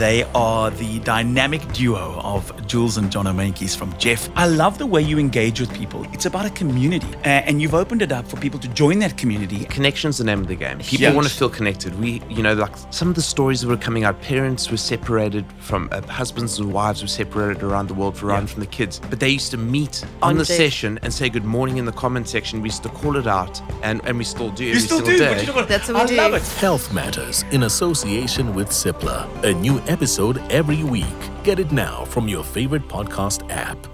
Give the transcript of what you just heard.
They are the dynamic duo of Jules and John O'Mankey's from Jeff. I love the way you engage with people. It's about a community, uh, and you've opened it up for people to join that community. Connection's the name of the game. People Huge. want to feel connected. We, you know, like some of the stories that were coming out, parents were separated from uh, husbands and wives were separated around the world, around from the kids. But they used to meet on, On the the- session and say good morning in the comment section. We used to call it out, and, and we still do. You every still single do. Day. but you know what? That's what we I do. love it. Health Matters in association with Cipla. A new episode every week. Get it now from your favorite podcast app.